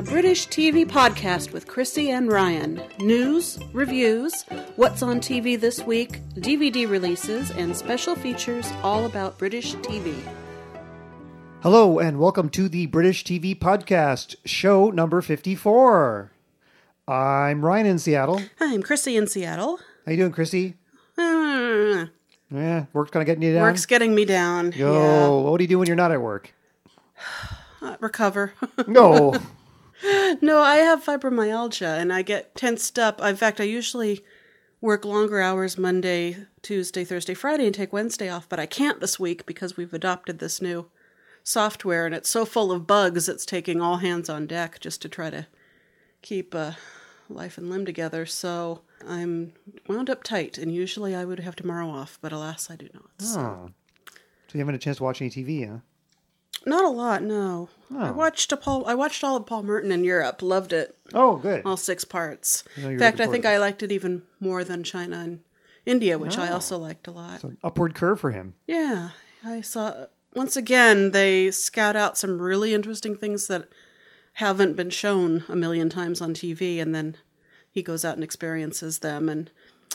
a British TV podcast with Chrissy and Ryan. News, reviews, what's on TV this week, DVD releases, and special features all about British TV. Hello, and welcome to the British TV podcast, show number 54. I'm Ryan in Seattle. I'm Chrissy in Seattle. How you doing, Chrissy? Uh, Yeah, work's kind of getting you down. work's getting me down. Yo, what do you do when you're not at work? Uh, recover. No. No, I have fibromyalgia and I get tensed up. In fact, I usually work longer hours Monday, Tuesday, Thursday, Friday, and take Wednesday off, but I can't this week because we've adopted this new software and it's so full of bugs it's taking all hands on deck just to try to keep uh, life and limb together. So I'm wound up tight, and usually I would have tomorrow off, but alas, I do not. So- oh. So you haven't had a chance to watch any TV, huh? Not a lot, no. I Oh. watched a Paul. I watched all of Paul Merton in Europe. Loved it. Oh, good. all six parts. In fact, I think I liked it even more than China and India, which I Oh. also liked a lot. So an upward curve for him. Yeah, I saw. Once again, they scout out some really interesting things that haven't been shown a million times on TV, and then he goes out and experiences them. And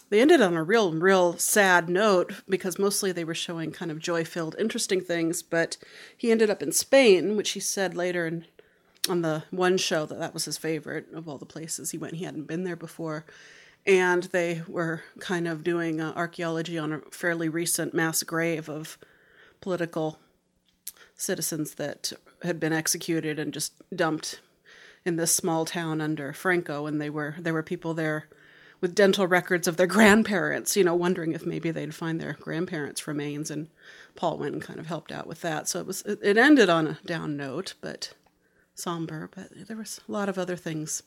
they ended on a real, real sad note because mostly they were showing kind of joy filled, interesting things. But he ended up in Spain, which he said later in, on the one show that that was his favorite of all the places he went. He hadn't been there before. And they were kind of doing uh, archaeology on a fairly recent mass grave of political citizens that had been executed and just dumped in this small town under Franco, and they were there were people there with dental records of their grandparents, you know, wondering if maybe they'd find their grandparents' remains, and Paul went and kind of helped out with that. So it was it, ended on a down note, but somber. But there was a lot of other things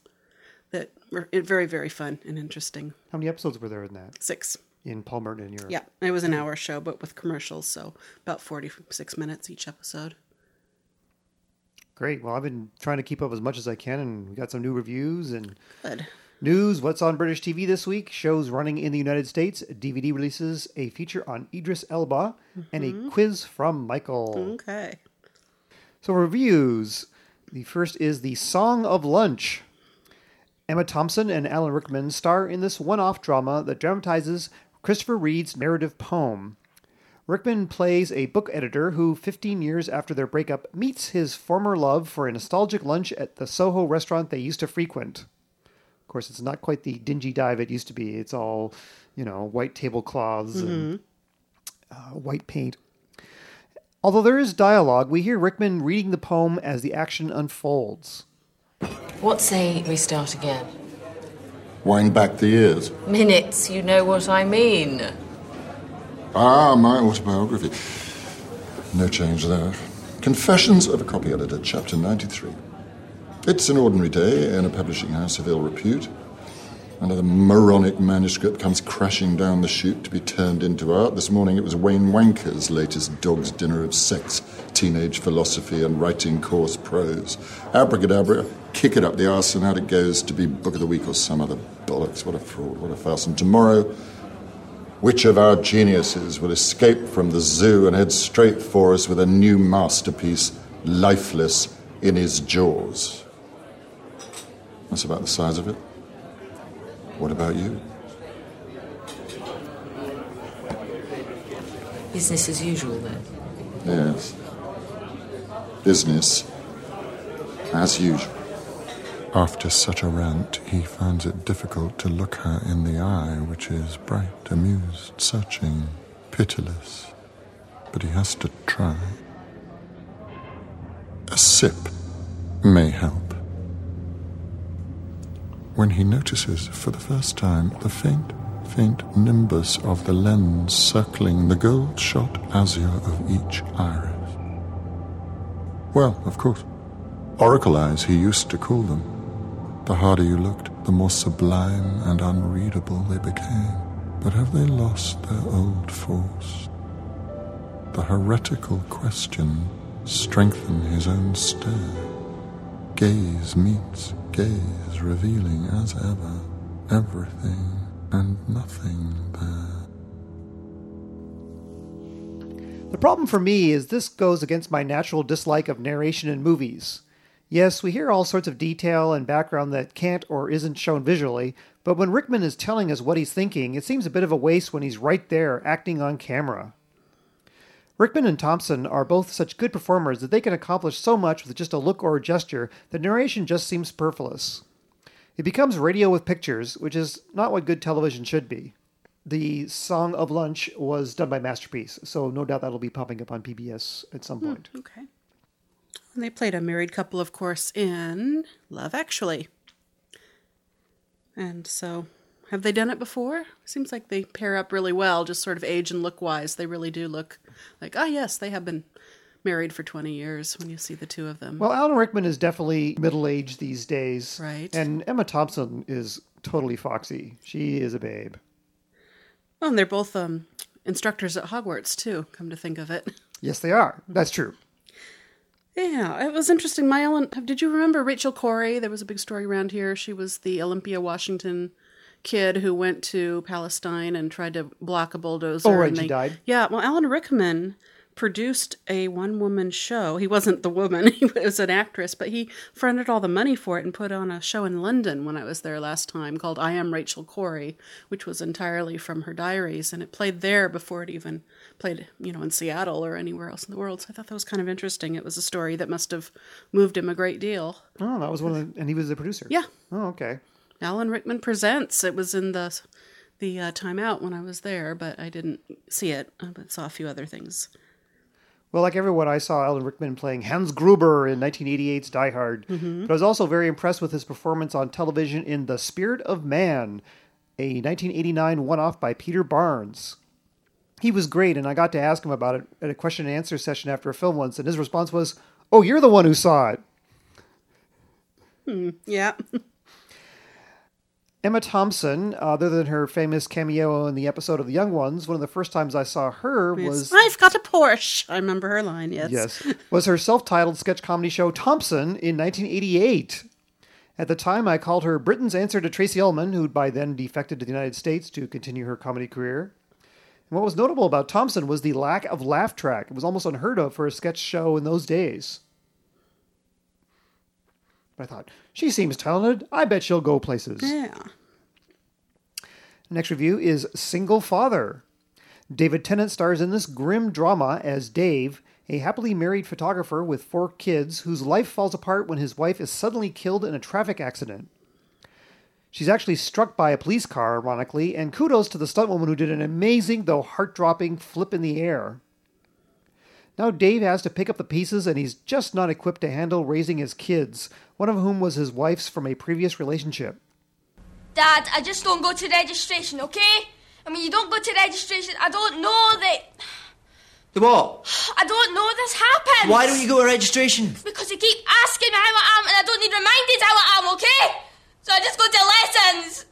that were eh, very very fun and interesting. How many episodes were there in that? Six. In Paul Merton in Europe? Yeah, it was an hour show, but with commercials, so about forty six minutes each episode. Great. Well, I've been trying to keep up as much as I can, and we got some new reviews and Good. News. What's on British TV this week? Shows running in the United States, DVD releases, a feature on Idris Elba, and a mm-hmm. quiz from Michael. Okay. So reviews. The first is the Song of Lunch. Emma Thompson and Alan Rickman star in this one-off drama that dramatizes Christopher Reid's narrative poem. Rickman plays a book editor who, 15 years after their breakup, meets his former love for a nostalgic lunch at the Soho restaurant they used to frequent. Of course, it's not quite the dingy dive it used to be. It's all, you know, white tablecloths and uh, white paint. Although there is dialogue, we hear Rickman reading the poem as the action unfolds. What say we start again? Wind back the years. Minutes, you know what I mean. Ah, my autobiography. No change there. Confessions of a Copy Editor, Chapter 93. It's an ordinary day in a publishing house of ill repute. Another moronic manuscript comes crashing down the chute to be turned into art. This morning it was Wayne Wanker's latest dog's dinner of sex, teenage philosophy, and writing course prose. Abracadabra, kick it up the arse, and out it goes to be Book of the Week or some other bollocks. What a fraud, what a farce. And tomorrow, which of our geniuses will escape from the zoo and head straight for us with a new masterpiece, lifeless in his jaws? That's about the size of it. What about you? Business as usual, then. Yes. Business as usual. After such a rant, he finds it difficult to look her in the eye, which is bright, amused, searching, pitiless. But he has to try. A sip may help. When he notices for the first time the faint, faint nimbus of the lens circling the gold shot azure of each iris. Well, of course, oracle eyes he used to call them. The harder you looked, the more sublime and unreadable they became. But have they lost their old force? The heretical question strengthened his own stare. Gaze meets gaze, revealing as ever everything and nothing there. The problem for me is this goes against my natural dislike of narration in movies. Yes, we hear all sorts of detail and background that can't or isn't shown visually, but when Rickman is telling us what he's thinking, it seems a bit of a waste when he's right there acting on camera. Rickman and Thompson are both such good performers that they can accomplish so much with just a look or a gesture that narration just seems superfluous. It becomes radio with pictures, which is not what good television should be. The Song of Lunch was done by Masterpiece, so no doubt that'll be popping up on PBS at some hmm, point. Okay. And they played a married couple, of course, in Love Actually. And so, have they done it before? Seems like they pair up really well, just sort of age and look wise. They really do look like, ah, yes, they have been married for 20 years when you see the two of them. Well, Alan Rickman is definitely middle aged these days. Right. And Emma Thompson is totally foxy. She is a babe. oh, and they're both um, instructors at Hogwarts, too, come to think of it. Yes, they are. That's true. Yeah, it was interesting. My Ellen, did you remember Rachel Corrie? There was a big story around here. She was the Olympia, Washington kid who went to Palestine and tried to block a bulldozer. Oh, right, they- died. Yeah, well, Alan Rickman produced a one woman show. He wasn't the woman, he was an actress, but he fronted all the money for it and put on a show in London when I was there last time called I Am Rachel Corrie, which was entirely from her diaries. And it played there before it even played, you know, in Seattle or anywhere else in the world. So I thought that was kind of interesting. It was a story that must have moved him a great deal. Oh, that was one of the, and he was the producer. Yeah. Oh, okay. Alan Rickman Presents. It was in the the uh, timeout when I was there, but I didn't see it. But saw a few other things. Well, like everyone, I saw Alan Rickman playing Hans Gruber in 1988's Die Hard. But I was also very impressed with his performance on television in The Spirit of Man, a 1989 one off by Peter Barnes. He was great, and I got to ask him about it at a question and answer session after a film once, and his response was, Oh, you're the one who saw it. Yeah. Emma Thompson, other than her famous cameo in the episode of The Young Ones, one of the first times I saw her was I've got a Porsche. I remember her line. Yes. yes, was her self-titled sketch comedy show Thompson in 1988. At the time, I called her Britain's answer to Tracey Ullman, who'd by then defected to the United States to continue her comedy career. And what was notable about Thompson was the lack of laugh track. It was almost unheard of for a sketch show in those days. But I thought, she seems talented. I bet she'll go places. Yeah. Next review is Single Father. David Tennant stars in this grim drama as Dave, a happily married photographer with four kids whose life falls apart when his wife is suddenly killed in a traffic accident. She's actually struck by a police car, ironically, and kudos to the stuntwoman who did an amazing, though heart dropping, flip in the air. Now Dave has to pick up the pieces, and he's just not equipped to handle raising his kids, one of whom was his wife's from a previous relationship. Dad, I just don't go to registration, okay? I mean, you don't go to registration. I don't know that. The what? I don't know this happens. Why don't you go to registration? Because you keep asking me how I am, and I don't need reminded how I am, okay? So I just go to lessons.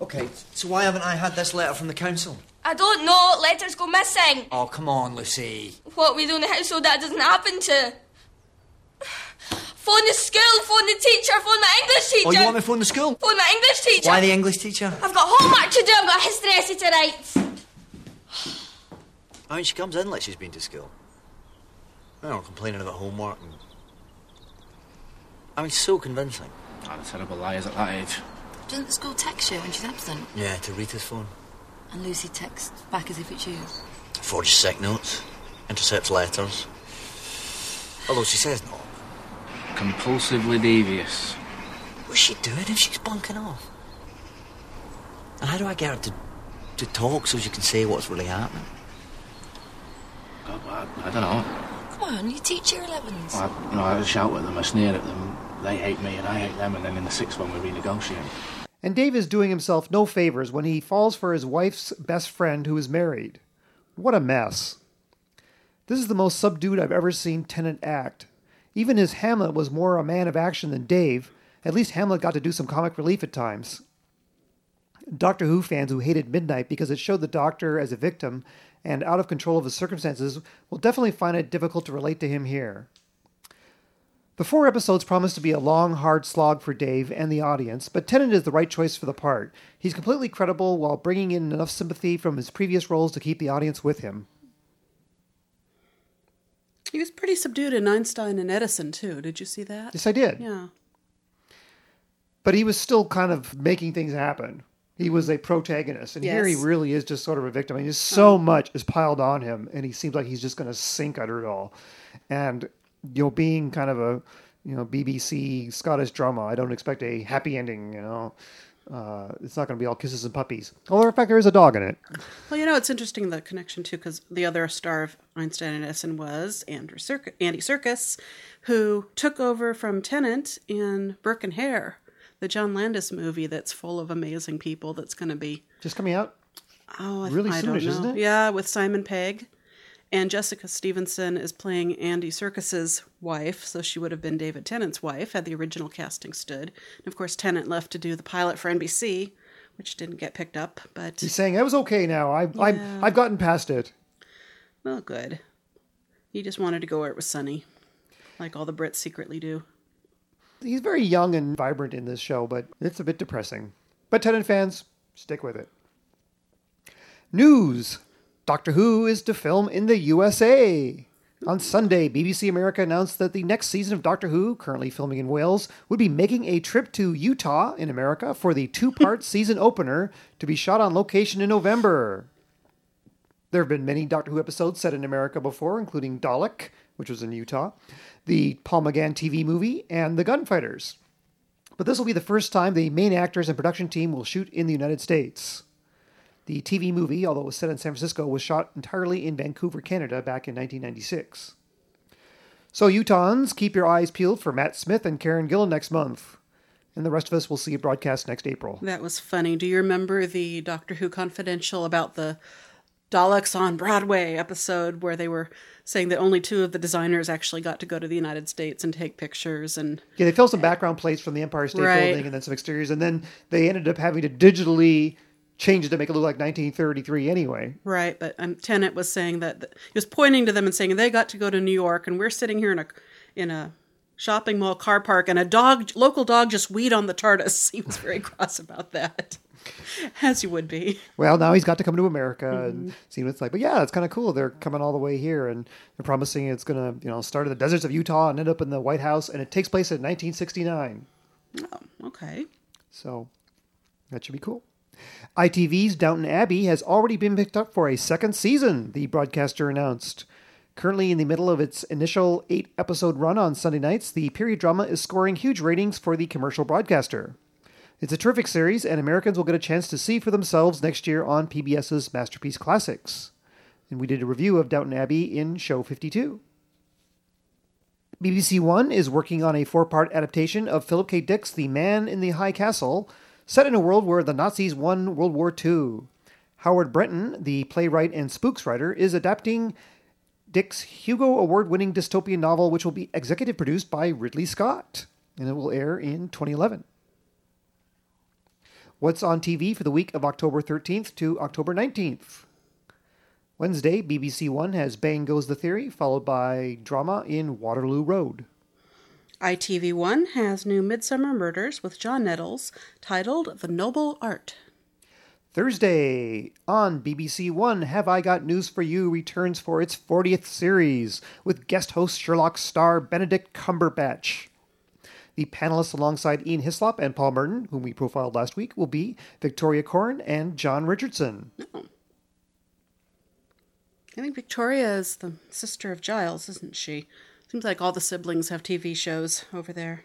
Okay, so why haven't I had this letter from the council? I don't know. Letters go missing. Oh, come on, Lucy. What we do in the household that doesn't happen to. Phone the school, phone the teacher, phone my English teacher. Oh, you want me to phone the school? Phone my English teacher. Why the English teacher? I've got homework to do. I've got a history essay to write. I mean, she comes in like she's been to school. I don't know, complaining about homework and... I mean, so convincing. Ah, oh, the terrible liars at that age. Doesn't the school text you when she's absent? Yeah, to Rita's phone. And Lucy texts back as if it's you. Forges sick notes. Intercepts letters. Although she says no. Compulsively devious. What's she doing if she's bunking off? And how do I get her to, to talk so she can say what's really happening? God, I, I don't know. Come on, you teach year 11s. I, you know, I shout at them, I sneer at them. They hate me and I hate them, and then in the sixth one we renegotiate. And Dave is doing himself no favors when he falls for his wife's best friend who is married. What a mess. This is the most subdued I've ever seen Tennant act. Even his Hamlet was more a man of action than Dave. At least Hamlet got to do some comic relief at times. Doctor Who fans who hated Midnight because it showed the Doctor as a victim and out of control of his circumstances will definitely find it difficult to relate to him here. The four episodes promise to be a long, hard slog for Dave and the audience, but Tennant is the right choice for the part. He's completely credible while bringing in enough sympathy from his previous roles to keep the audience with him. He was pretty subdued in Einstein and Eddington too. Did you see that? Yes, I did. Yeah. But he was still kind of making things happen. He was a protagonist, and here he Oh. really is just sort of a victim. I mean, just so much is piled on him, and he seems like he's just going to sink under it all. And you know, being kind of a you know BBC Scottish drama, I don't expect a happy ending. You know, uh, it's not going to be all kisses and puppies. Although, in fact, there is a dog in it. Well, you know, it's interesting the connection too, because the other star of Einstein and Eddington was Andrew Serkis, Andy Serkis, who took over from Tennant in Burke and Hare, the John Landis movie that's full of amazing people. That's going to be Just coming out. oh, I- Really I don't soonish, know. isn't it? Yeah, with Simon Pegg. And Jessica Stevenson is playing Andy Serkis's wife, so she would have been David Tennant's wife had the original casting stood. And of course, Tennant left to do the pilot for NBC, which didn't get picked up. But He's saying, it was okay now. I, I'm, I've gotten past it." Well, good. He just wanted to go where it was sunny, like all the Brits secretly do. He's very young and vibrant in this show, but it's a bit depressing. But Tennant fans, stick with it. News Doctor Who is to film in the USA. On Sunday, BBC America announced that the next season of Doctor Who, currently filming in Wales, would be making a trip to Utah in America for the two part season opener to be shot on location in November. There have been many Doctor Who episodes set in America before, including Dalek, which was in Utah, the Paul McGann TV movie, and The Gunfighters. But this will be the first time the main actors and production team will shoot in the United States. The TV movie, although it was set in San Francisco, was shot entirely in Vancouver, Canada back in 1996. So, Utahns, keep your eyes peeled for Matt Smith and Karen Gillan next month. And the rest of us will see it broadcast next April. That was funny. Do you remember the Doctor Who Confidential about the Daleks on Broadway episode where they were saying that only two of the designers actually got to go to the United States and take pictures and Yeah, they filmed some background plates from the Empire State Right. Building and then some exteriors, and then they ended up having to digitally change it to make it look like 1933 anyway. Right, but um, Tennant was saying that that- he was pointing to them and saying they got to go to New York, and we're sitting here in a in a shopping mall car park, and a dog, local dog, just weed on the TARDIS. He was very cross about that, as you would be. Well, now he's got to come to America and see what it's like. But yeah, it's kind of cool. They're coming all the way here, and they're promising it's going to, you know, start in the deserts of Utah and end up in the White House, and it takes place in 1969. Oh, okay. So that should be cool. ITV's Downton Abbey has already been picked up for a second season, the broadcaster announced. Currently in the middle of its initial eight episode run on Sunday nights, the period drama is scoring huge ratings for the commercial broadcaster. It's a terrific series, and Americans will get a chance to see for themselves next year on PBS's Masterpiece Classics. And we did a review of Downton Abbey in show 52. BBC One is working on a four part adaptation of Philip K. Dick's The Man in the High Castle, set in a world where the Nazis won World War II. Howard Brenton, the playwright and spooks writer, is adapting Dick's Hugo Award winning dystopian novel, which will be executive produced by Ridley Scott, and it will air in 2011. What's on TV for the week of October 13th to October 19th? Wednesday, BBC One has Bang Goes the Theory, followed by drama in Waterloo Road. ITV1 has new Midsomer Murders with John Nettles, titled The Noble Art. Thursday, on BBC One, Have I Got News for You returns for its 40th series with guest host Sherlock star Benedict Cumberbatch. The panelists alongside Ian Hislop and Paul Merton, whom we profiled last week, will be Victoria Coren and Jon Richardson. Oh. I think Victoria is the sister of Giles, isn't she? Seems like all the siblings have TV shows over there.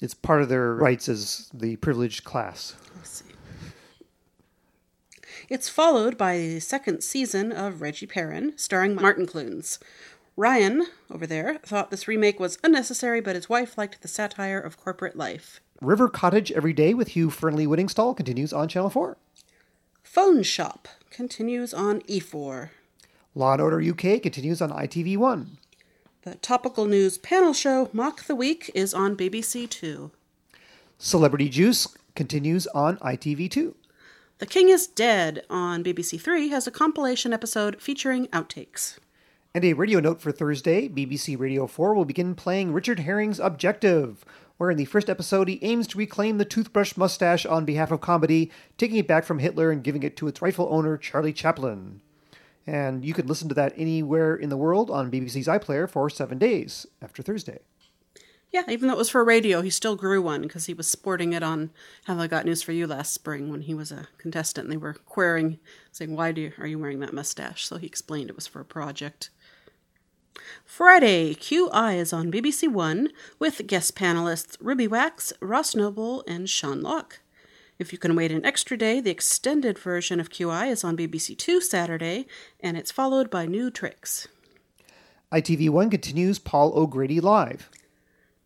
It's part of their rights as the privileged class. Let's see. It's followed by the second season of Reggie Perrin, starring Martin Clunes. Ryan, over there, thought this remake was unnecessary, but his wife liked the satire of corporate life. River Cottage Every Day with Hugh Fearnley Whittingstall continues on Channel 4. Phone Shop continues on E E4. Law and Order UK continues on ITV1. The topical news panel show Mock the Week is on BBC Two. Celebrity Juice continues on ITV2. The King is Dead on BBC Three has a compilation episode featuring outtakes. And a radio note for Thursday BBC Radio 4 will begin playing Richard Herring's Objective, where in the first episode he aims to reclaim the toothbrush mustache on behalf of comedy, taking it back from Hitler and giving it to its rightful owner, Charlie Chaplin. And you can listen to that anywhere in the world on BBC's iPlayer for seven days after Thursday. Yeah, even though it was for radio, he still grew one because he was sporting it on Have I Got News for You last spring when he was a contestant. And they were querying, saying, "Why do you, are you wearing that mustache?" So he explained it was for a project. Friday, QI is on BBC One with guest panelists Ruby Wax, Ross Noble, and Sean Lock. If you can wait an extra day, the extended version of QI is on BBC Two Saturday, and it's followed by new tricks. ITV1 continues Paul O'Grady Live.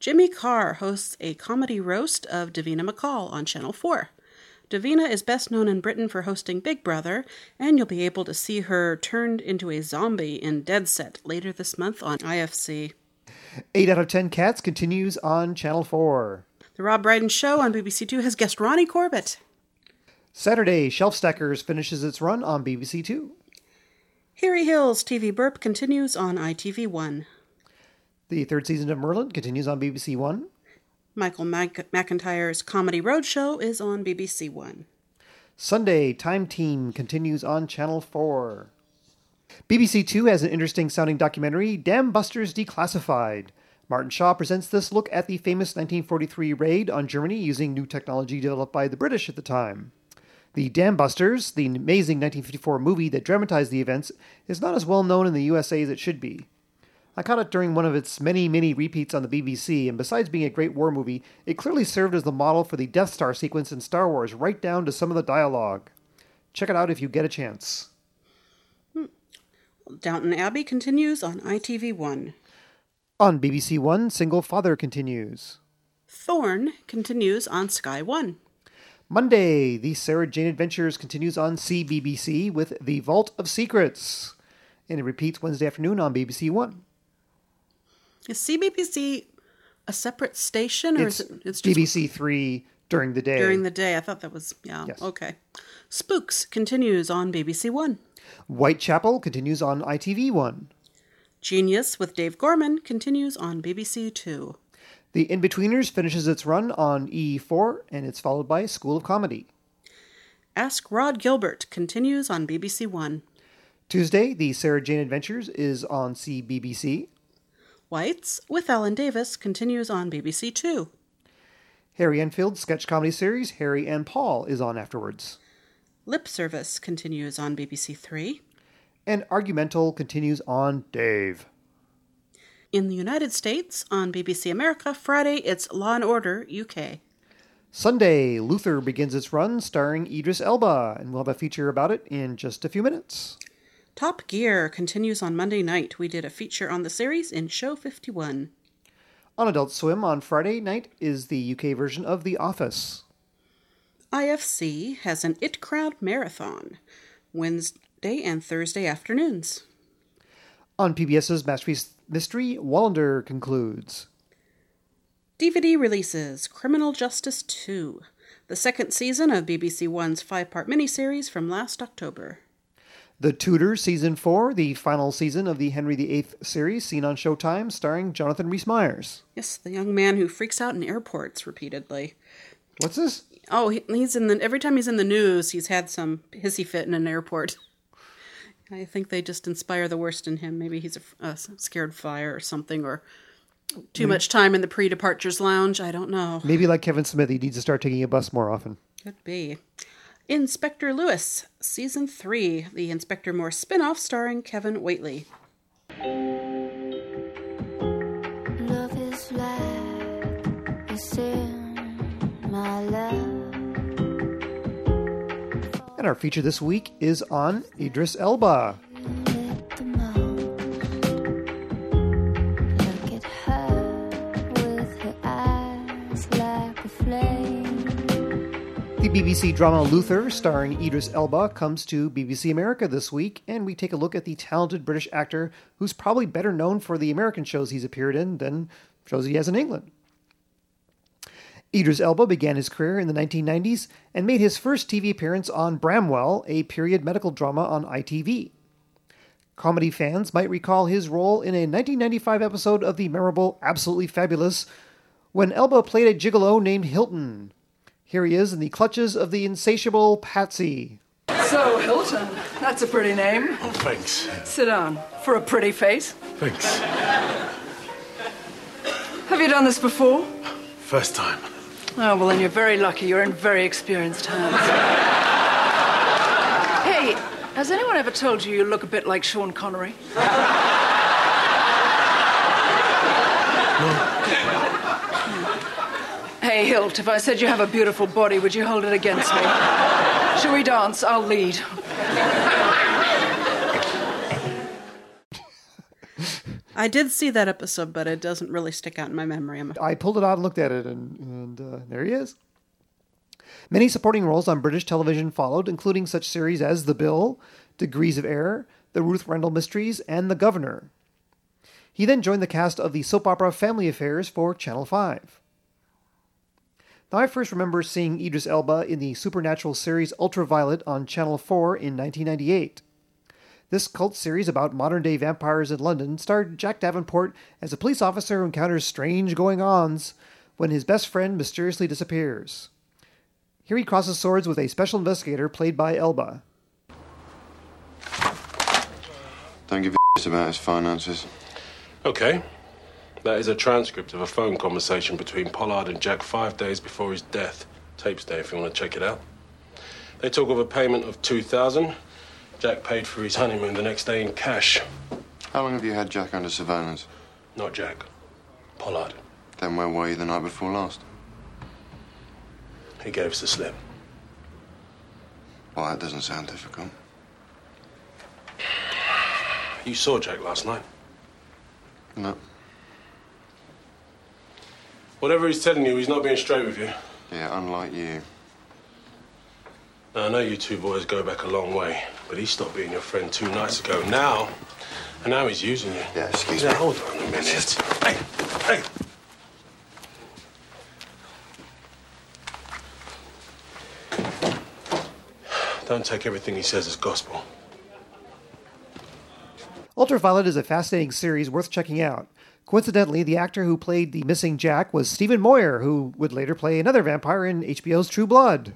Jimmy Carr hosts a comedy roast of Davina McCall on Channel 4. Davina is best known in Britain for hosting Big Brother, and you'll be able to see her turned into a zombie in Dead Set later this month on IFC. 8 out of 10 Cats continues on Channel 4. The Rob Brydon Show on BBC Two has guest Ronnie Corbett. Saturday, Shelf Stackers finishes its run on BBC Two. Harry Hill's TV Burp continues on ITV1. The third season of Merlin continues on BBC One. Michael Mac- McIntyre's Comedy Roadshow is on BBC One. Sunday, Time Team continues on Channel 4. BBC Two has an interesting sounding documentary, Dam Busters Declassified. Martin Shaw presents this look at the famous 1943 raid on Germany using new technology developed by the British at the time. The Dam Busters, the amazing 1954 movie that dramatized the events, is not as well known in the USA as it should be. I caught it during one of its many, many repeats on the BBC, and besides being a great war movie, it clearly served as the model for the Death Star sequence in Star Wars, right down to some of the dialogue. Check it out if you get a chance. Hmm. Downton Abbey continues on ITV1. On BBC One, Single Father continues. Thorne continues on Sky One. Monday, The Sarah Jane Adventures continues on CBBC with The Vault of Secrets. And it repeats Wednesday afternoon on BBC One. Is CBBC a separate station or It's, is it it's just BBC Three during the day. during the day? I thought that was yeah, Yes. okay. Spooks continues on BBC One. Whitechapel continues on ITV One. Genius with Dave Gorman continues on BBC Two. The Inbetweeners finishes its run on E4, and it's followed by School of Comedy. Ask Rhod Gilbert continues on BBC One. Tuesday, The Sarah Jane Adventures is on CBBC. Whites with Alan Davies continues on BBC Two. Harry Enfield's sketch comedy series, Harry and Paul, is on afterwards. Lip Service continues on BBC Three. And Argumental continues on Dave. In the United States, on BBC America, Friday, it's Law and Order UK. Sunday, Luther begins its run starring Idris Elba, and we'll have a feature about it in just a few minutes. Top Gear continues on Monday night. We did a feature on the series in Show 51. On Adult Swim on Friday night is the UK version of The Office. IFC has an It Crowd Marathon, Wednesday and Thursday afternoons. On PBS's Masterpiece Mystery, Wallander concludes. DVD releases Criminal Justice 2, the second season of BBC One's five part miniseries from last October. The Tudor Season 4, the final season of the Henry VIII series, seen on Showtime, starring Jonathan Rhys Meyers. Yes, the young man who freaks out in airports repeatedly. What's this? Oh, he's in the every time he's in the news, he's had some hissy fit in an airport. I think they just inspire the worst in him. Maybe he's a, a scared fire or something, or too much time in the pre-departures lounge. I don't know. Maybe like Kevin Smith, he needs to start taking a bus more often. Could be. Inspector Lewis, season three, the Inspector Morse spin-off starring Kevin Whately. And our feature this week is on Idris Elba. The BBC drama Luther, starring Idris Elba, comes to BBC America this week, and we take a look at the talented British actor who's probably better known for the American shows he's appeared in than shows he has in England. Idris Elba began his career in the 1990s and made his first TV appearance on Bramwell, a period medical drama on ITV. Comedy fans might recall his role in a 1995 episode of the memorable Absolutely Fabulous when Elba played a gigolo named Hilton. Here he is in the clutches of the insatiable Patsy. So, Hilton, that's a pretty name. Oh, thanks. Sit down. For a pretty face. Thanks. Have you done this before? First time. Oh, well, then you're very lucky. You're in very experienced hands. hey, has anyone ever told you you look a bit like Sean Connery? Hey, Hilt, if I said you have a beautiful body, would you hold it against me? Shall we dance? I'll lead. I did see that episode, but it doesn't really stick out in my memory. I'm I pulled it out and looked at it, and, and uh, there he is. Many supporting roles on British television followed, including such series as The Bill, Degrees of Error, The Ruth Rendell Mysteries, and The Governor. He then joined the cast of the soap opera Family Affairs for Channel 5. Now, I first remember seeing Idris Elba in the supernatural series Ultraviolet on Channel 4 in 1998. This cult series about modern day vampires in London starred Jack Davenport as a police officer who encounters strange going ons when his best friend mysteriously disappears. Here he crosses swords with a special investigator played by Elba. Don't give a about his finances. Okay. That is a transcript of a phone conversation between Pollard and Jack five days before his death. Tapes there if you want to check it out. They talk of a payment of 2000 Jack paid for his honeymoon the next day in cash. How long have you had Jack under surveillance? Not Jack. Pollard. Then where were you the night before last? He gave us the slip. Well, that doesn't sound difficult. You saw Jack last night. No. Whatever he's telling you, he's not being straight with you. Yeah, unlike you. Now, I know you two boys go back a long way, but he stopped being your friend two nights ago. Now, and now he's using you. Yeah, excuse Now, me. hold on a minute. Hey, hey. Don't take everything he says as gospel. Ultraviolet is a fascinating series worth checking out. Coincidentally, the actor who played the missing Jack was Stephen Moyer, who would later play another vampire in HBO's True Blood.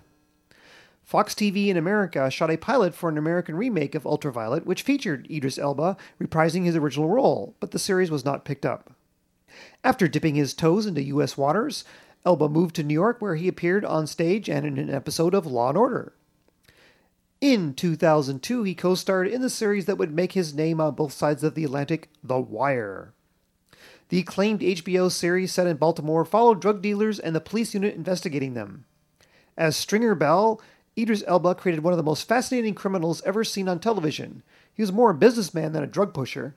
Fox TV in America shot a pilot for an American remake of Ultraviolet, which featured Idris Elba reprising his original role, but the series was not picked up. After dipping his toes into U.S. waters, Elba moved to New York, where he appeared on stage and in an episode of Law and Order. In 2002, he co starred in the series that would make his name on both sides of the Atlantic, The Wire. The acclaimed HBO series set in Baltimore followed drug dealers and the police unit investigating them. As Stringer Bell, Idris Elba created one of the most fascinating criminals ever seen on television. He was more a businessman than a drug pusher.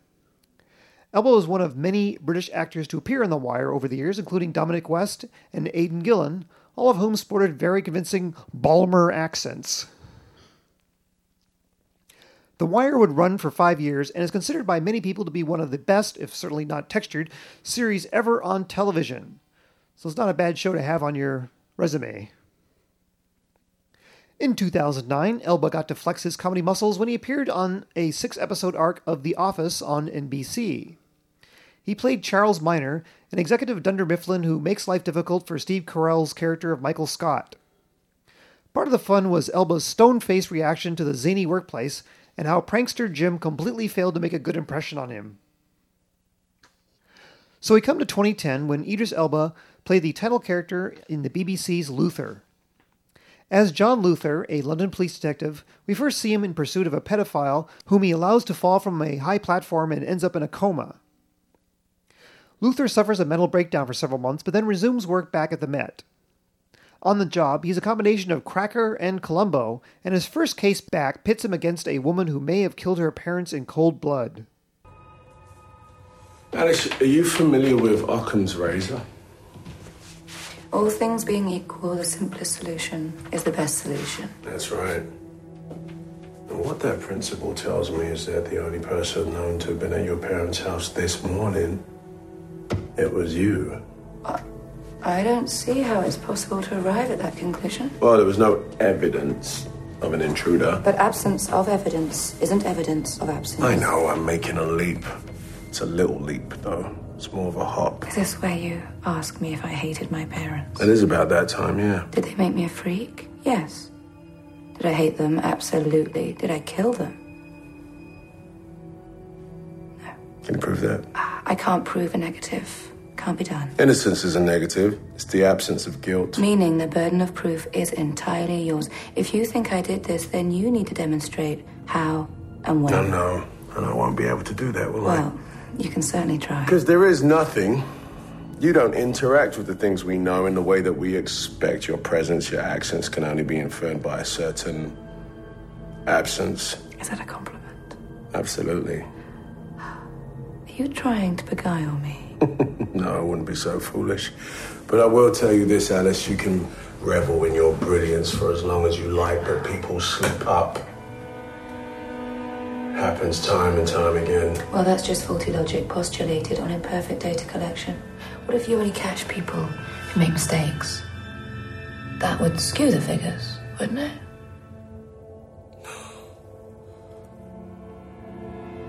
Elba was one of many British actors to appear in The Wire over the years, including Dominic West and Aidan Gillen, all of whom sported very convincing Balmer accents. The Wire would run for five years and is considered by many people to be one of the best, if certainly not textured, series ever on television. So it's not a bad show to have on your resume. In 2009, Elba got to flex his comedy muscles when he appeared on a six episode arc of The Office on NBC. He played Charles Miner, an executive of Dunder Mifflin who makes life difficult for Steve Carell's character of Michael Scott. Part of the fun was Elba's stone faced reaction to the zany workplace and how prankster Jim completely failed to make a good impression on him. So we come to 2010 when Idris Elba played the title character in the BBC's Luther. As John Luther, a London police detective, we first see him in pursuit of a pedophile whom he allows to fall from a high platform and ends up in a coma. Luther suffers a mental breakdown for several months, but then resumes work back at the Met. On the job, he's a combination of Cracker and Columbo, and his first case back pits him against a woman who may have killed her parents in cold blood. Alex, are you familiar with Occam's razor? All things being equal, the simplest solution is the best solution. That's right. And what that principle tells me is that the only person known to have been at your parents' house this morning, it was you. I don't see how it's possible to arrive at that conclusion. Well, there was no evidence of an intruder. But absence of evidence isn't evidence of absence. I know, I'm making a leap. It's a little leap, though. It's more of a hop. Is this where you ask me if I hated my parents? It is about that time, yeah. Did they make me a freak? Yes. Did I hate them? Absolutely. Did I kill them? No. Can you prove that? Ah, I can't prove a negative. Can't be done. Innocence is a negative. It's the absence of guilt. Meaning the burden of proof is entirely yours. If you think I did this, then you need to demonstrate how and when. No, no. And I won't be able to do that, will I? You can certainly try. Because there is nothing. You don't interact with the things we know in the way that we expect. Your presence, your accents can only be inferred by a certain absence. Is that a compliment? Absolutely. Are you trying to beguile me? No, I wouldn't be so foolish. But I will tell you this, Alice. You can revel in your brilliance for as long as you like, but people slip up. Happens time and time again. Well, that's just faulty logic postulated on imperfect data collection. What if you only catch people who make mistakes? That would skew the figures, wouldn't it?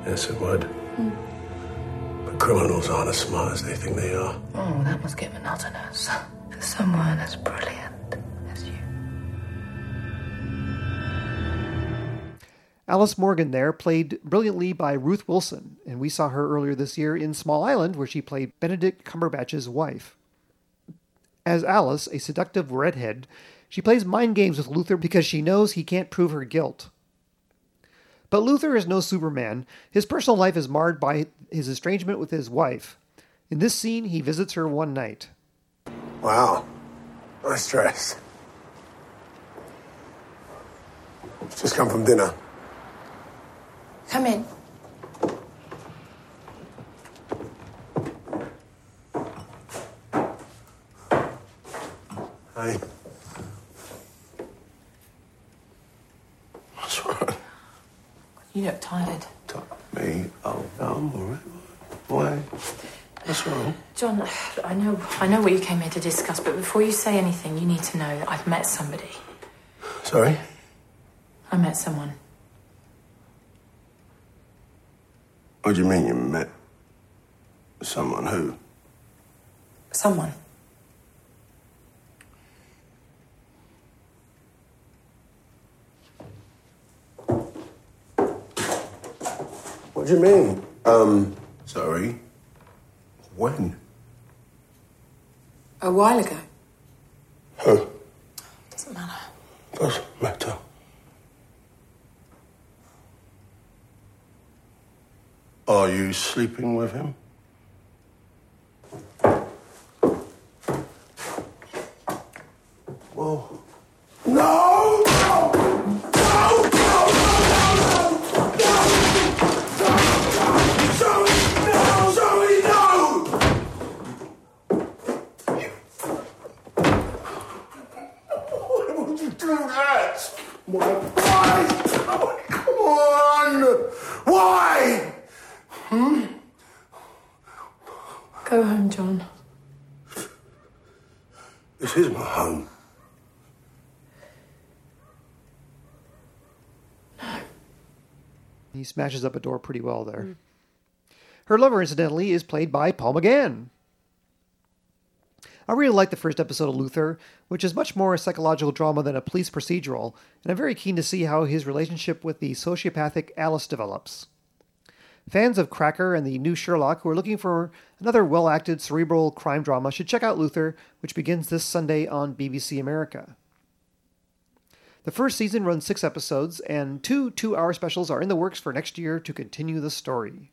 Yes, it would. Hmm. But criminals aren't as smart as they think they are. Oh, that must get monotonous. For someone as brilliant Alice Morgan there, played brilliantly by Ruth Wilson, and we saw her earlier this year in Small Island, where she played Benedict Cumberbatch's wife. As Alice, a seductive redhead, she plays mind games with Luther because she knows he can't prove her guilt. But Luther is no Superman. His personal life is marred by his estrangement with his wife. In this scene, he visits her one night. Wow. Nice dress. Just come from dinner. Come in. Hi. What's wrong? You look tired. Me? Oh, no, I'm all right. Why? What's wrong? John, I know, I know what you came here to discuss, but before you say anything, you need to know that I've met somebody. Sorry? I met someone. What do you mean you met someone who? Someone. What do you mean? Um, sorry. When? A while ago. Who? Doesn't matter. Doesn't matter. Are you sleeping with him? Whoa. This is my home. He smashes up a door pretty well there. Her lover, incidentally, is played by Paul McGann. I really like the first episode of Luther, which is much more a psychological drama than a police procedural, and I'm very keen to see how his relationship with the sociopathic Alice develops. Fans of Cracker and the new Sherlock who are looking for another well acted cerebral crime drama should check out Luther, which begins this Sunday on BBC America. The first season runs six episodes, and two two hour specials are in the works for next year to continue the story.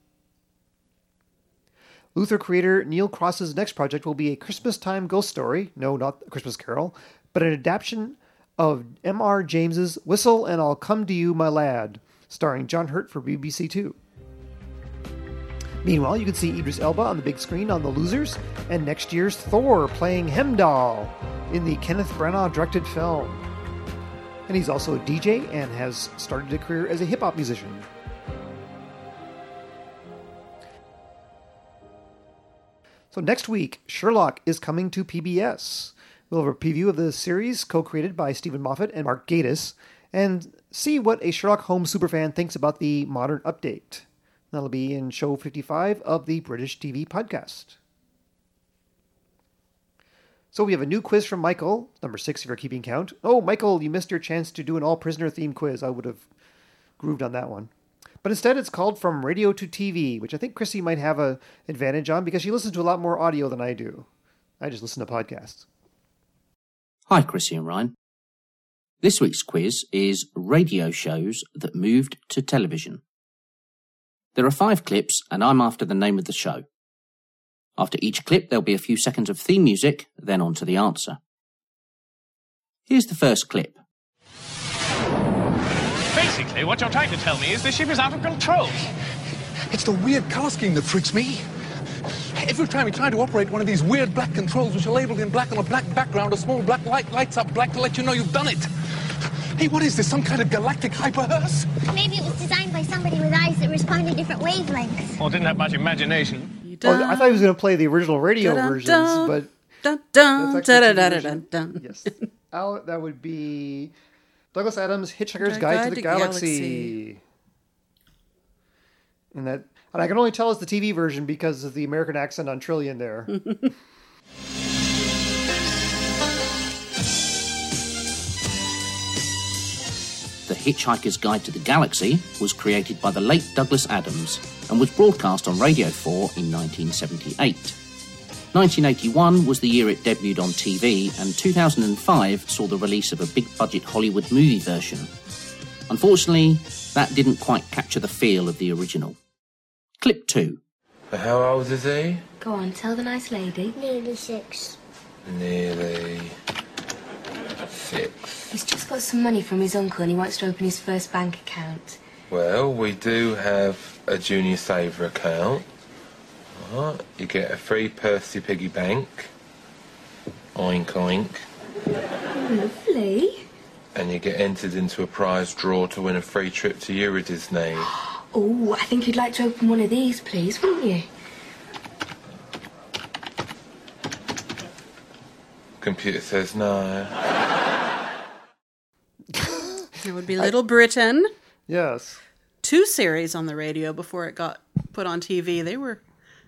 Luther creator Neil Cross's next project will be a Christmas time ghost story. No, not a Christmas Carol, but an adaptation of M.R. James's Whistle and I'll Come to You, My Lad, starring John Hurt for BBC Two. Meanwhile, you can see Idris Elba on the big screen on The Losers, and next year's Thor playing Heimdall in the Kenneth Branagh directed film. And he's also a DJ and has started a career as a hip hop musician. So next week, Sherlock is coming to PBS. We'll have a preview of the series co-created by Steven Moffat and Mark Gatiss, and see what a Sherlock Holmes superfan thinks about the modern update. That'll be in show 55 of the British TV podcast. So we have a new quiz from Michael, number six if you're keeping count. Oh, Michael, you missed your chance to do an all prisoner themed quiz. I would have grooved on that one. But instead, it's called From Radio to TV, which I think Chrissy might have an advantage on because she listens to a lot more audio than I do. I just listen to podcasts. Hi, Chrissy and Ryan. This week's quiz is radio shows that moved to television. There are five clips, and I'm after the name of the show. After each clip, there'll be a few seconds of theme music, then on to the answer. Here's the first clip. Basically, what you're trying to tell me is the ship is out of control. It's the weird color scheme that freaks me. Every time you try to operate one of these weird black controls, which are labeled in black on a black background, a small black light lights up black to let you know you've done it. Hey, what is this? Some kind of galactic hyperhearse? Maybe it was designed by somebody with eyes that respond to different wavelengths. Well, didn't have much imagination. Oh, I thought he was going to play the original radio Dun, versions, dun, but dun, dun, that's actually dun, dun, the dun, dun, dun. Yes. Al, that would be Douglas Adams' Hitchhiker's Guide Guide, to to the Galaxy. Galaxy. And that, and I can only tell it's the TV version because of the American accent on Trillian there. The Hitchhiker's Guide to the Galaxy was created by the late Douglas Adams and was broadcast on Radio 4 in 1978. 1981 was the year it debuted on TV, and 2005 saw the release of a big budget Hollywood movie version. Unfortunately, that didn't quite capture the feel of the original. Clip 2. How old is he? Go on, tell the nice lady. Nearly six. Nearly six. He's just got some money from his uncle and he wants to open his first bank account. Well, we do have a junior saver account. Right, you get a free Percy piggy bank. Oink oink. Lovely. And you get entered into a prize draw to win a free trip to Eurodisney. Oh, I think you'd like to open one of these, please, wouldn't you? Computer says no. It would be Little Britain. Yes. Two series on the radio before it got put on TV. They were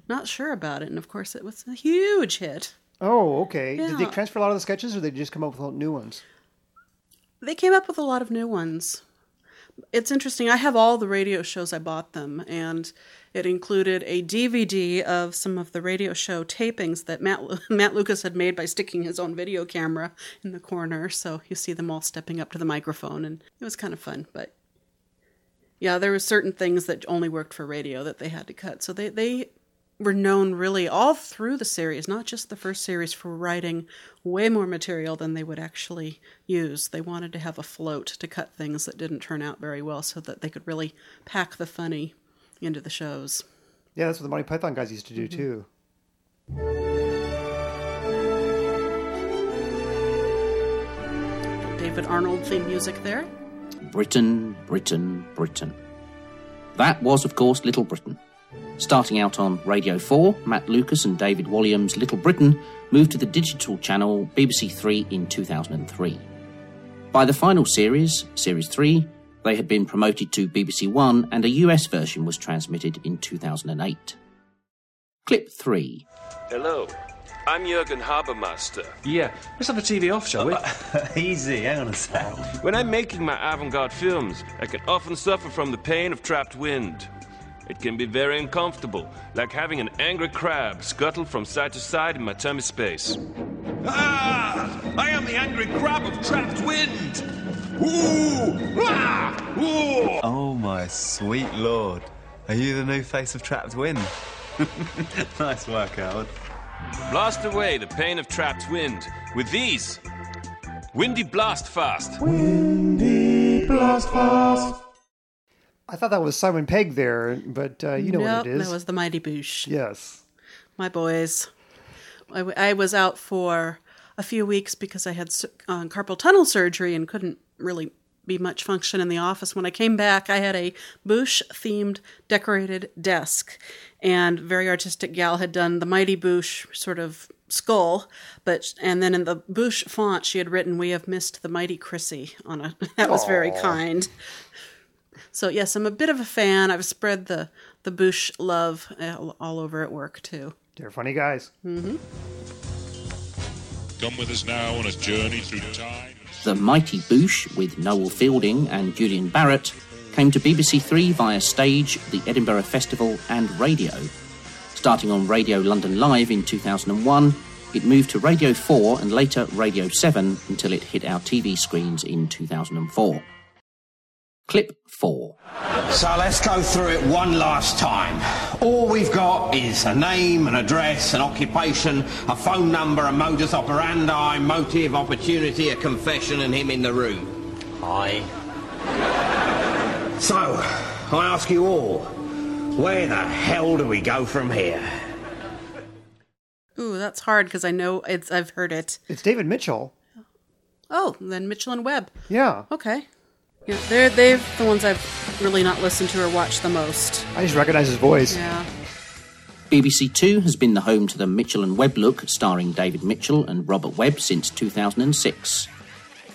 not sure about it, and of course, it was a huge hit. Oh, okay. Did they transfer a lot of the sketches or did they just come up with new ones? They came up with a lot of new ones. It's interesting. I have all the radio shows. I bought them, and it included a DVD of some of the radio show tapings that Matt Matt Lucas had made by sticking his own video camera in the corner. So you see them all stepping up to the microphone, and it was kind of fun. But yeah, there were certain things that only worked for radio that they had to cut. So they they were known really all through the series, not just the first series, for writing way more material than they would actually use. They wanted to have a float to cut things that didn't turn out very well so that they could really pack the funny into the shows. Yeah, that's what the Monty Python guys used to do mm-hmm. too. David Arnold theme music there. Britain, Britain, Britain. That was, of course, Little Britain. Starting out on Radio 4, Matt Lucas and David Walliams' Little Britain moved to the digital channel BBC Three in 2003. By the final series, Series 3, they had been promoted to BBC One and a US version was transmitted in 2008. Clip 3. Hello, I'm Jurgen Habermaster. Yeah, let's have a TV off, shall we? Easy, hang on a sec. When I'm making my avant garde films, I can often suffer from the pain of trapped wind. It can be very uncomfortable, like having an angry crab scuttle from side to side in my tummy space. Ah! I am the angry crab of trapped wind! Ooh! Ah! Ooh! Oh my sweet lord. Are you the new face of Trapped Wind? nice work, Howard. Blast away the pain of trapped wind with these Windy Blast Fast. Windy blast fast. I thought that was Simon Pegg there, but uh, you know nope, what it is. that was the Mighty Boosh. Yes. My boys. I, w- I was out for a few weeks because I had uh, carpal tunnel surgery and couldn't really be much function in the office. When I came back, I had a Boosh themed decorated desk, and very artistic gal had done the Mighty Boosh sort of skull, but and then in the Boosh font she had written "We have missed the mighty Chrissy" on a. That was very kind. So yes, I'm a bit of a fan. I've spread the the Boosh love all all over at work too. They're funny guys. Mm-hmm. Come with us now on a journey through time. The Mighty Boosh with Noel Fielding and Julian Barratt came to BBC Three via stage, the Edinburgh Festival, and radio. Starting on Radio London Live in 2001, it moved to Radio 4 and later Radio 7 until it hit our TV screens in 2004. Clip 4. So let's go through it one last time. All we've got is a name, an address, an occupation, a phone number, a modus operandi, motive, opportunity, a confession, and him in the room. Aye. So, I ask you all, where the hell do we go from here? Ooh, that's hard because I know it's. I've heard it. It's David Mitchell. Oh, then Mitchell and Webb. Yeah. Okay. Yeah, they're they've the ones I've really not listened to or watched the most. I just recognize his voice. Yeah. BBC Two has been the home to the Mitchell and Webb look, starring David Mitchell and Robert Webb since 2006.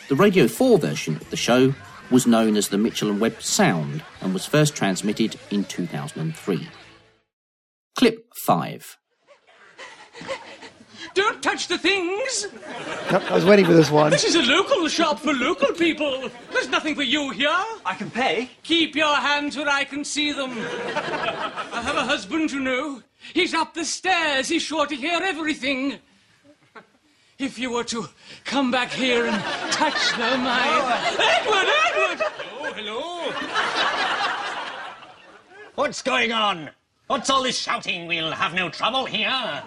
The Radio 4 version of the show was known as the Mitchell and Webb Sound and was first transmitted in 2003. Clip 5. Don't touch the things! Yep, I was waiting for this one. This is a local shop for local people. There's nothing for you here. I can pay. Keep your hands where I can see them. I have a husband, you know. He's up the stairs. He's sure to hear everything. If you were to come back here and touch them, I. Edward! Edward! Oh, hello. What's going on? What's all this shouting? We'll have no trouble here.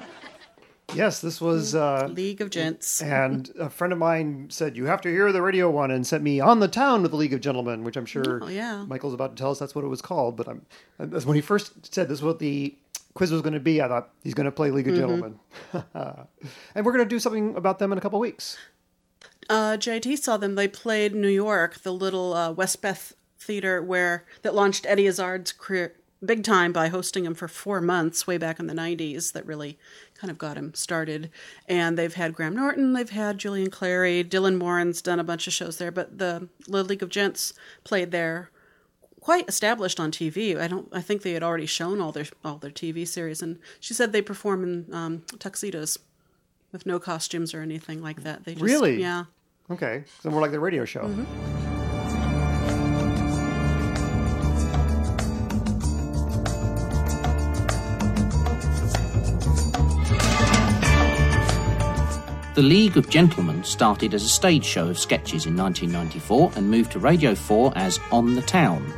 Yes, this was uh, League of Gents. and a friend of mine said you have to hear the radio one and sent me on the town with the League of Gentlemen, which I'm sure Oh, yeah. Michael's about to tell us that's what it was called. But I'm that's when he first said this is what the quiz was going to be. I thought he's going to play League of Mhm. Gentlemen, and we're going to do something about them in a couple weeks. Uh, JT saw them. They played New York, the little uh, Westbeth theater where that launched Eddie Izzard's career big time by hosting him for four months way back in the 90s. That really kind of got him started. And they've had Graham Norton, they've had Julian Clary, Dylan Moran's done a bunch of shows there, but the Little League of Gents played there. Quite established on TV. I don't. I think they had already shown all their all their TV series, and she said they perform in um, tuxedos, with no costumes or anything like that. They just, really? yeah. Okay, so more like the radio show. The League of Gentlemen started as a stage show of sketches in 1994 and moved to Radio 4 as On the Town.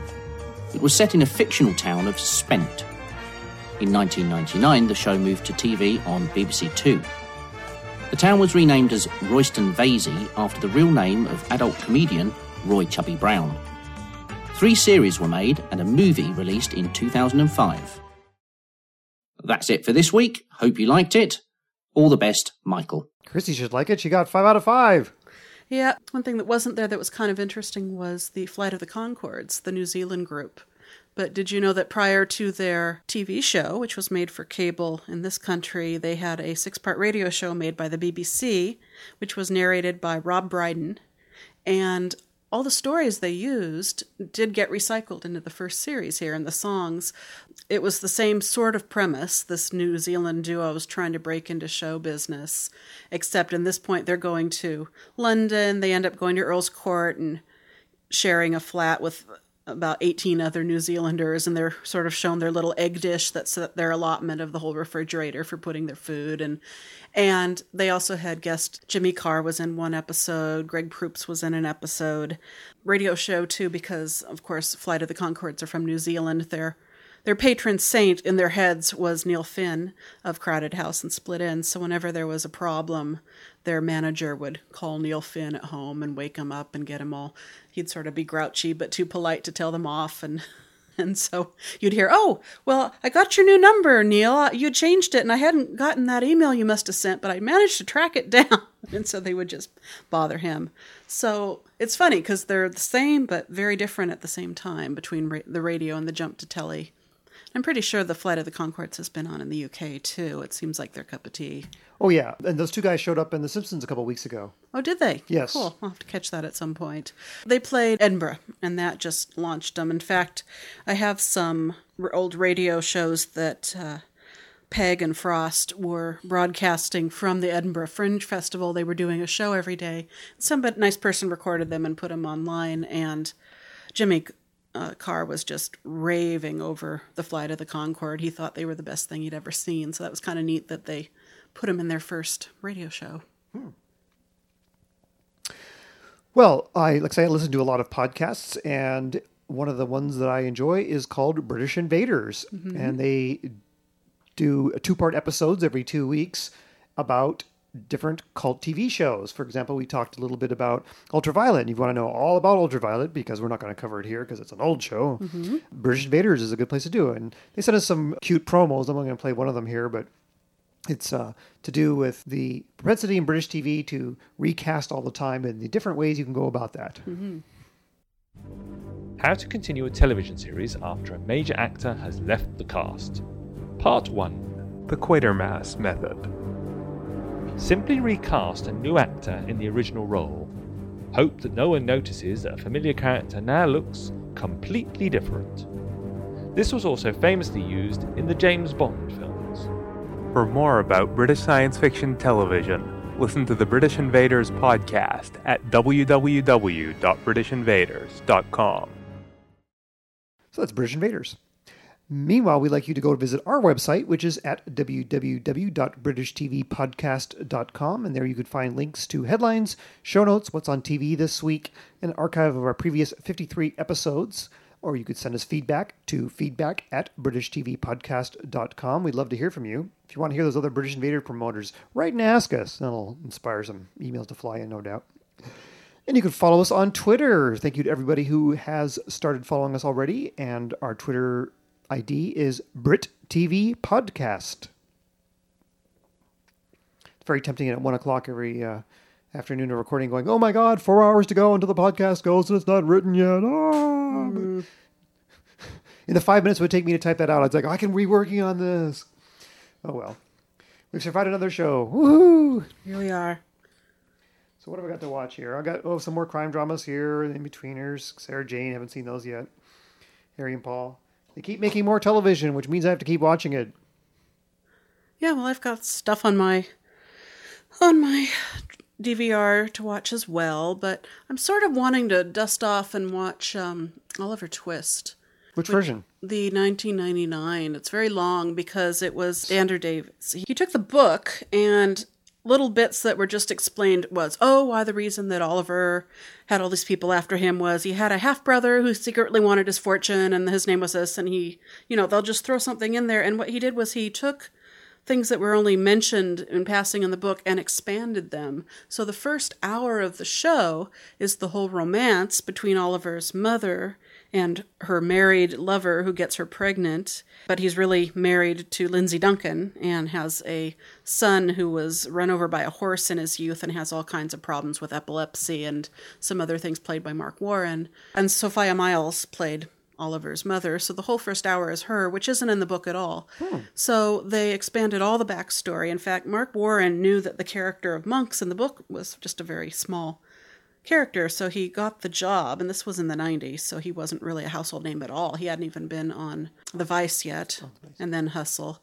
It was set in a fictional town of Spent. In 1999, the show moved to TV on BBC Two. The town was renamed as Royston Vasey after the real name of adult comedian Roy Chubby Brown. Three series were made and a movie released in 2005. That's it for this week. Hope you liked it. All the best, Michael. Christy should like it. She got five out of five. Yeah, one thing that wasn't there that was kind of interesting was the Flight of the Conchords, the New Zealand group. But did you know that prior to their TV show, which was made for cable in this country, they had a six part radio show made by the BBC, which was narrated by Rob Brydon. And all the stories they used did get recycled into the first series here, and the songs. It was the same sort of premise. This New Zealand duo was trying to break into show business, except in this point they're going to London. They end up going to Earl's Court and sharing a flat with about 18 other New Zealanders, and they're sort of shown their little egg dish that's uh, their allotment of the whole refrigerator for putting their food. And and they also had guest Jimmy Carr was in one episode, Greg Proops was in an episode, radio show too, because of course Flight of the Conchords are from New Zealand. Their their patron saint in their heads was Neil Finn of Crowded House and Split Enz. So whenever there was a problem, their manager would call Neil Finn at home and wake him up and get him all. He'd sort of be grouchy but too polite to tell them off, and and so you'd hear, "Oh, well, I got your new number, Neil. Uh, you changed it, and I hadn't gotten that email you must have sent, but I managed to track it down." And so they would just bother him. So it's funny because they're the same but very different at the same time between ra- the radio and the jump to telly. I'm pretty sure the Flight of the Conchords has been on in the UK too. It seems like their cup of tea. Oh yeah, and those two guys showed up in The Simpsons a couple weeks ago. Oh, did they? Yes. Cool. I'll have to catch that at some point. They played Edinburgh, and that just launched them. In fact, I have some old radio shows that uh, Pegg and Frost were broadcasting from the Edinburgh Fringe Festival. They were doing a show every day. Some nice person recorded them and put them online. And Jimmy uh, Carr was just raving over the flight of the Concorde. He thought they were the best thing he'd ever seen. So that was kind of neat that they put him in their first radio show. Well, I like I say, I listen to a lot of podcasts, and one of the ones that I enjoy is called British Invaders, Mhm. and they do two-part episodes every two weeks about different cult TV shows. For example, we talked a little bit about Ultraviolet. And you want to know all about Ultraviolet because we're not going to cover it here because it's an old show. Mhm. British Invaders is a good place to do it. And they sent us some cute promos. I'm not going to play one of them here, but it's uh, to do with the propensity in British TV to recast all the time and the different ways you can go about that. Mm-hmm. How to continue a television series after a major actor has left the cast. Part 1 The Quatermass Method. Simply recast a new actor in the original role. Hope that no one notices that a familiar character now looks completely different. This was also famously used in the James Bond films. For more about British science fiction television, listen to the British Invaders podcast at www.britishinvaders.com. So that's British Invaders. Meanwhile, we'd like you to go visit our website, which is at www.britishtvpodcast.com. And there you could find links to headlines, show notes, what's on TV this week, an archive of our previous 53 episodes. Or you could send us feedback to feedback at britishtvpodcast.com. We'd love to hear from you. If you want to hear those other British Invader promoters, write and ask us. That'll inspire some emails to fly in, no doubt. And you can follow us on Twitter. Thank you to everybody who has started following us already. And our Twitter ID is Brit TV Podcast. It's very tempting at one o'clock every uh, afternoon of recording, going, "Oh my God, four hours to go until the podcast goes, and it's not written yet." Ah! In the five minutes it would take me to type that out, I was like, "I can be working on this." Oh well, we've survived another show. Woohoo! Here we are. So what have I got to watch here? I got oh some more crime dramas here, in betweeners. Sarah Jane, haven't seen those yet. Harry and Paul. They keep making more television, which means I have to keep watching it. Yeah, well, I've got stuff on my on my DVR to watch as well, but I'm sort of wanting to dust off and watch um, Oliver Twist. Which version? The 1999. It's very long because it was Andrew Davies. He took the book and little bits that were just explained was, oh, why the reason that Oliver had all these people after him was he had a half brother who secretly wanted his fortune and his name was this, and he, you know, they'll just throw something in there. And what he did was he took things that were only mentioned in passing in the book and expanded them. So the first hour of the show is the whole romance between Oliver's mother and her married lover who gets her pregnant, but he's really married to Lindsay Duncan and has a son who was run over by a horse in his youth and has all kinds of problems with epilepsy and some other things played by Marc Warren. And Sophia Myles played Oliver's mother. So the whole first hour is her, which isn't in the book at all. Hmm. So they expanded all the backstory. In fact, Marc Warren knew that the character of Monks in the book was just a very small character, so he got the job, and this was in the 90s, so he wasn't really a household name at all. He hadn't even been on The Vice yet, oh, and then Hustle.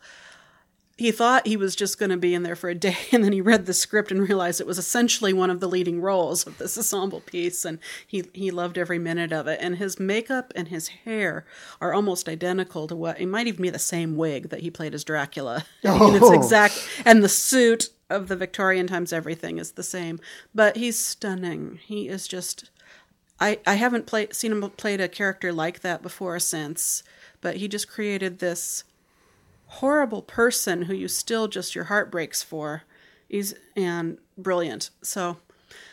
He thought he was just going to be in there for a day, and then he read the script and realized it was essentially one of the leading roles of this ensemble piece, and he, he loved every minute of it. And his makeup and his hair are almost identical to what it might even be the same wig that he played as Dracula. I mean, it's Oh. exact, and the suit of the Victorian times, everything is the same. But he's stunning. He is just. I, I haven't play, seen him played a character like that before or since, but he just created this horrible person who you still just your heart breaks for. He's and brilliant. So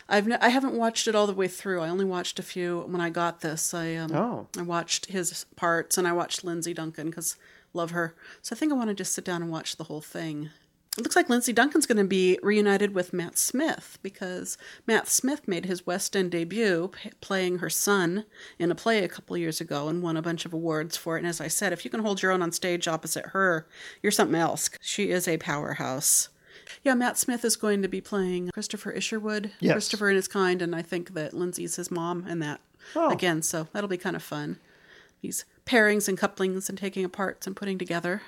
I've n- I haven't watched it all the way through. I only watched a few when I got this. I um, Oh. I watched his parts and I watched Lindsay Duncan because love her. So I think I want to just sit down and watch the whole thing. It looks like Lindsay Duncan's going to be reunited with Matt Smith because Matt Smith made his West End debut p- playing her son in a play a couple years ago and won a bunch of awards for it. And as I said, if you can hold your own on stage opposite her, you're something else. She is a powerhouse. Yeah, Matt Smith is going to be playing Christopher Isherwood, Yes. Christopher and his kind, and I think that Lindsay's his mom and that Oh. again. So that'll be kind of fun. These pairings and couplings and taking apart and putting together.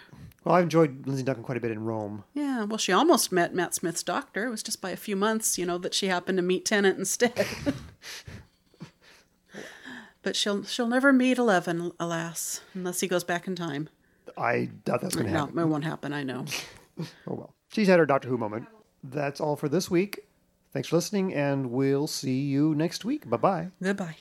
Well, I've enjoyed Lindsay Duncan quite a bit in Rome. Yeah, well, she almost met Matt Smith's doctor. It was just by a few months, you know, that she happened to meet Tennant instead. but she'll she'll never meet Eleven, alas, unless he goes back in time. I doubt that's going to no, happen. it won't happen. I know. Oh well. She's had her Doctor Who moment. That's all for this week. Thanks for listening, and we'll see you next week. Bye bye. Goodbye.